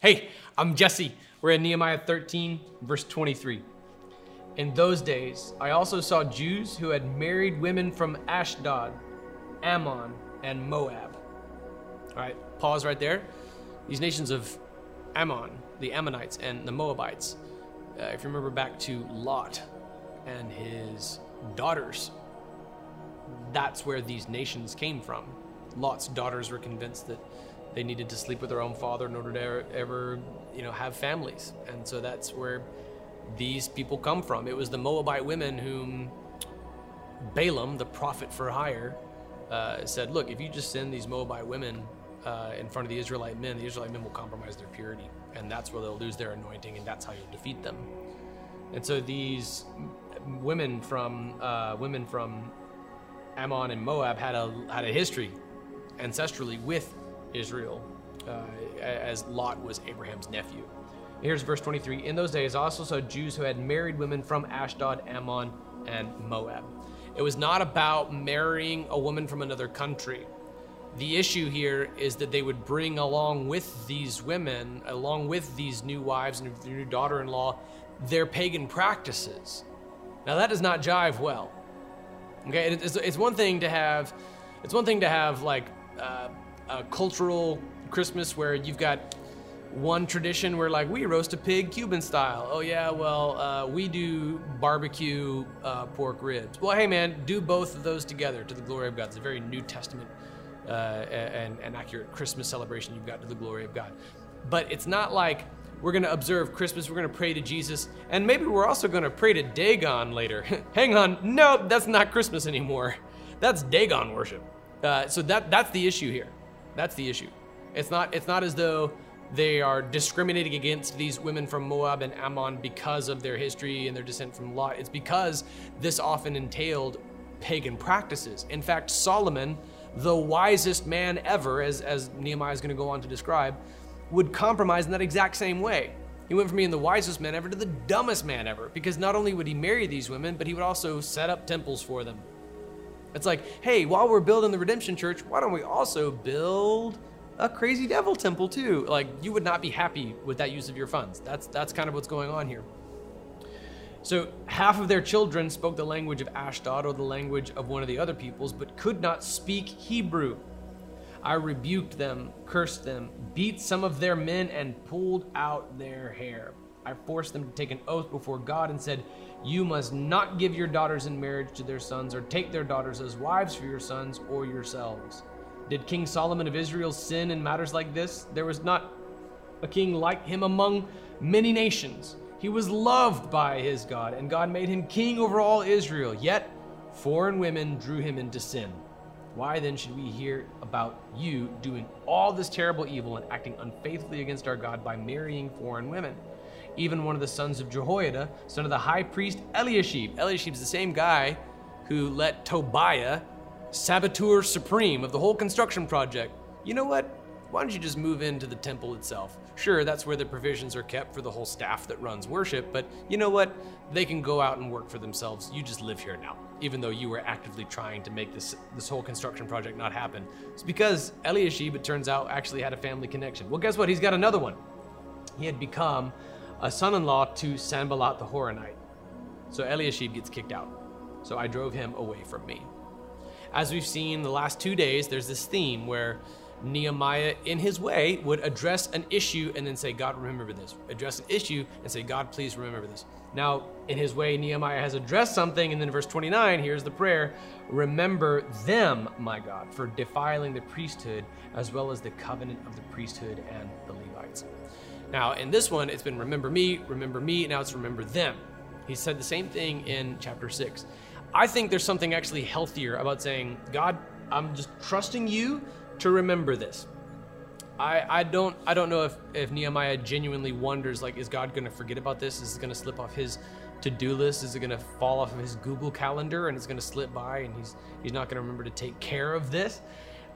Hey, I'm Jesse. We're in Nehemiah 13, verse 23. In those days, I also saw Jews who had married women from Ashdod, Ammon, and Moab. All right, pause right there. These nations of Ammon, the Ammonites, and the Moabites. Uh, if you remember back to Lot and his daughters, that's where these nations came from. Lot's daughters were convinced that they needed to sleep with their own father in order to ever, you know, have families. And so that's where these people come from. It was the Moabite women whom Balaam, the prophet for hire, uh, said, Look, if you just send these Moabite women uh, in front of the Israelite men, the Israelite men will compromise their purity. And that's where they'll lose their anointing, and that's how you'll defeat them. And so these women from uh, women from Ammon and Moab had a had a history ancestrally with Israel, uh, as Lot was Abraham's nephew. Here's verse 23. In those days, I also saw Jews who had married women from Ashdod, Ammon, and Moab. It was not about marrying a woman from another country. The issue here is that they would bring along with these women, along with these new wives and their new daughter in law, their pagan practices. Now, that does not jive well. Okay, it's, it's one thing to have, it's one thing to have like uh, a cultural Christmas where you've got one tradition where like we roast a pig Cuban style. Oh yeah, well uh, we do barbecue uh, pork ribs. Well, hey man, do both of those together to the glory of God. It's a very New Testament uh, and, and accurate Christmas celebration you've got to the glory of God. But it's not like we're going to observe Christmas, we're going to pray to Jesus, and maybe we're also going to pray to Dagon later. Hang on, no, that's not Christmas anymore. That's Dagon worship. Uh, so that that's the issue here. That's the issue. It's not it's not as though they are discriminating against these women from Moab and Ammon because of their history and their descent from Lot. It's because this often entailed pagan practices. In fact, Solomon, the wisest man ever, as, as Nehemiah is going to go on to describe, would compromise in that exact same way. He went from being the wisest man ever to the dumbest man ever because not only would he marry these women, but he would also set up temples for them. It's like, hey, while we're building the Redemption Church, why don't we also build a crazy devil temple too? Like, you would not be happy with that use of your funds. That's that's kind of what's going on here. So half of their children spoke the language of Ashdod or the language of one of the other peoples, but could not speak Hebrew. I rebuked them, cursed them, beat some of their men, and pulled out their hair. I forced them to take an oath before God and said, You must not give your daughters in marriage to their sons, or take their daughters as wives for your sons or yourselves. Did King Solomon of Israel sin in matters like this? There was not a king like him among many nations. He was loved by his God, and God made him king over all Israel. Yet foreign women drew him into sin. Why then should we hear about you doing all this terrible evil and acting unfaithfully against our God by marrying foreign women? Even one of the sons of Jehoiada, son of the high priest Eliashib. Eliashib's the same guy who let Tobiah, saboteur supreme of the whole construction project, you know what? Why don't you just move into the temple itself? Sure, that's where the provisions are kept for the whole staff that runs worship, but you know what? They can go out and work for themselves. You just live here now, even though you were actively trying to make this this whole construction project not happen. It's because Eliashib, it turns out, actually had a family connection. Well, guess what? He's got another one. He had become a son-in-law to Sanballat the Horonite. So Eliashib gets kicked out. So I drove him away from me. As we've seen the last two days, there's this theme where Nehemiah, in his way, would address an issue and then say, God, remember this. Address an issue and say, God, please remember this. Now, in his way, Nehemiah has addressed something, and then verse 29, here's the prayer Remember them, my God, for defiling the priesthood as well as the covenant of the priesthood and the Levites. Now, in this one, it's been remember me, remember me, now it's remember them. He said the same thing in chapter 6. I think there's something actually healthier about saying, God, I'm just trusting you to remember this. I, I don't I don't know if, if Nehemiah genuinely wonders like is God gonna forget about this? Is it gonna slip off his to-do list? Is it gonna fall off of his Google calendar and it's gonna slip by and he's he's not gonna remember to take care of this?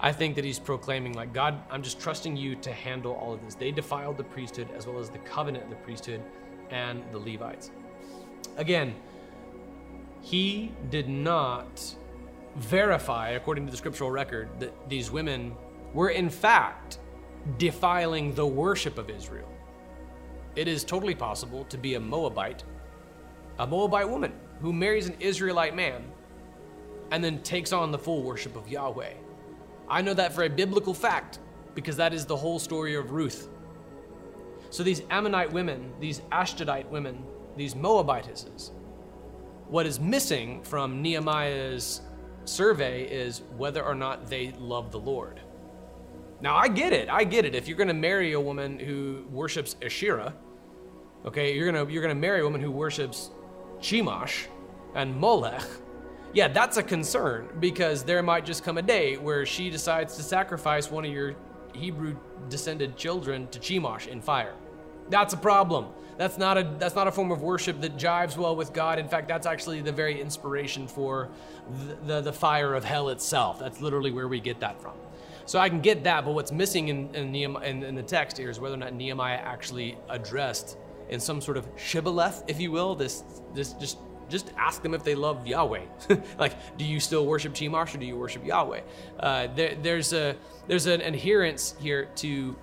I think that he's proclaiming, like, God, I'm just trusting you to handle all of this. They defiled the priesthood as well as the covenant of the priesthood and the Levites. Again, he did not verify, according to the scriptural record, that these women were in fact defiling the worship of Israel. It is totally possible to be a Moabite, a Moabite woman who marries an Israelite man and then takes on the full worship of Yahweh. I know that for a biblical fact because that is the whole story of Ruth. So these Ammonite women, these Ashdodite women, these Moabitesses, what is missing from Nehemiah's survey is whether or not they love the Lord. Now, I get it. I get it. If you're going to marry a woman who worships Asherah, okay, you're going to you're going to marry a woman who worships Chemosh and Molech. Yeah, that's a concern because there might just come a day where she decides to sacrifice one of your Hebrew descended children to Chemosh in fire. That's a problem. That's not a that's not a form of worship that jives well with God. In fact, that's actually the very inspiration for the, the, the fire of hell itself. That's literally where we get that from. So I can get that, but what's missing in, in, Nehemiah, in, in the text here is whether or not Nehemiah actually addressed in some sort of shibboleth, if you will, this this just just ask them if they love Yahweh. like, do you still worship Chemosh or do you worship Yahweh? Uh, there, there's a there's an adherence here to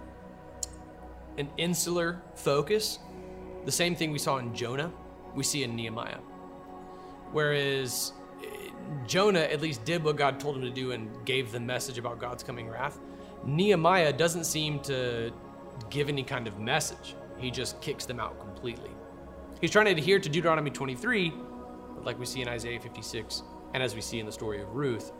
an insular focus. The same thing we saw in Jonah, we see in Nehemiah. Whereas eh, Jonah at least did what God told him to do and gave the message about God's coming wrath. Nehemiah doesn't seem to give any kind of message. He just kicks them out completely. He's trying to adhere to Deuteronomy 23, but like we see in Isaiah 56, and as we see in the story of Ruth,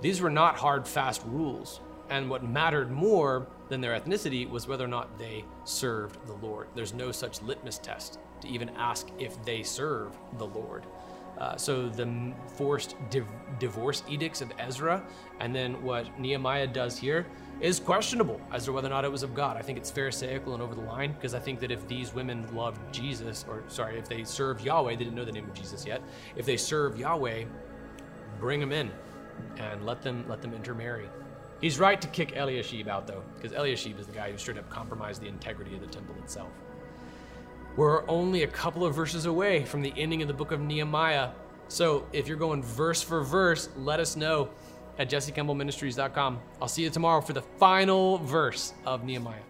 these were not hard, fast rules. And what mattered more than their ethnicity was whether or not they served the Lord. There's no such litmus test to even ask if they serve the Lord. Uh, so the forced div- divorce edicts of Ezra, and then what Nehemiah does here is questionable as to whether or not it was of God. I think it's pharisaical and over the line because I think that if these women loved Jesus, or sorry, if they serve Yahweh, they didn't know the name of Jesus yet. If they serve Yahweh, bring them in and let them let them intermarry. He's right to kick Eliashib out, though, because Eliashib is the guy who straight up compromised the integrity of the temple itself. We're only a couple of verses away from the ending of the book of Nehemiah. So if you're going verse for verse, let us know at jessecampbellministries.com. I'll see you tomorrow for the final verse of Nehemiah.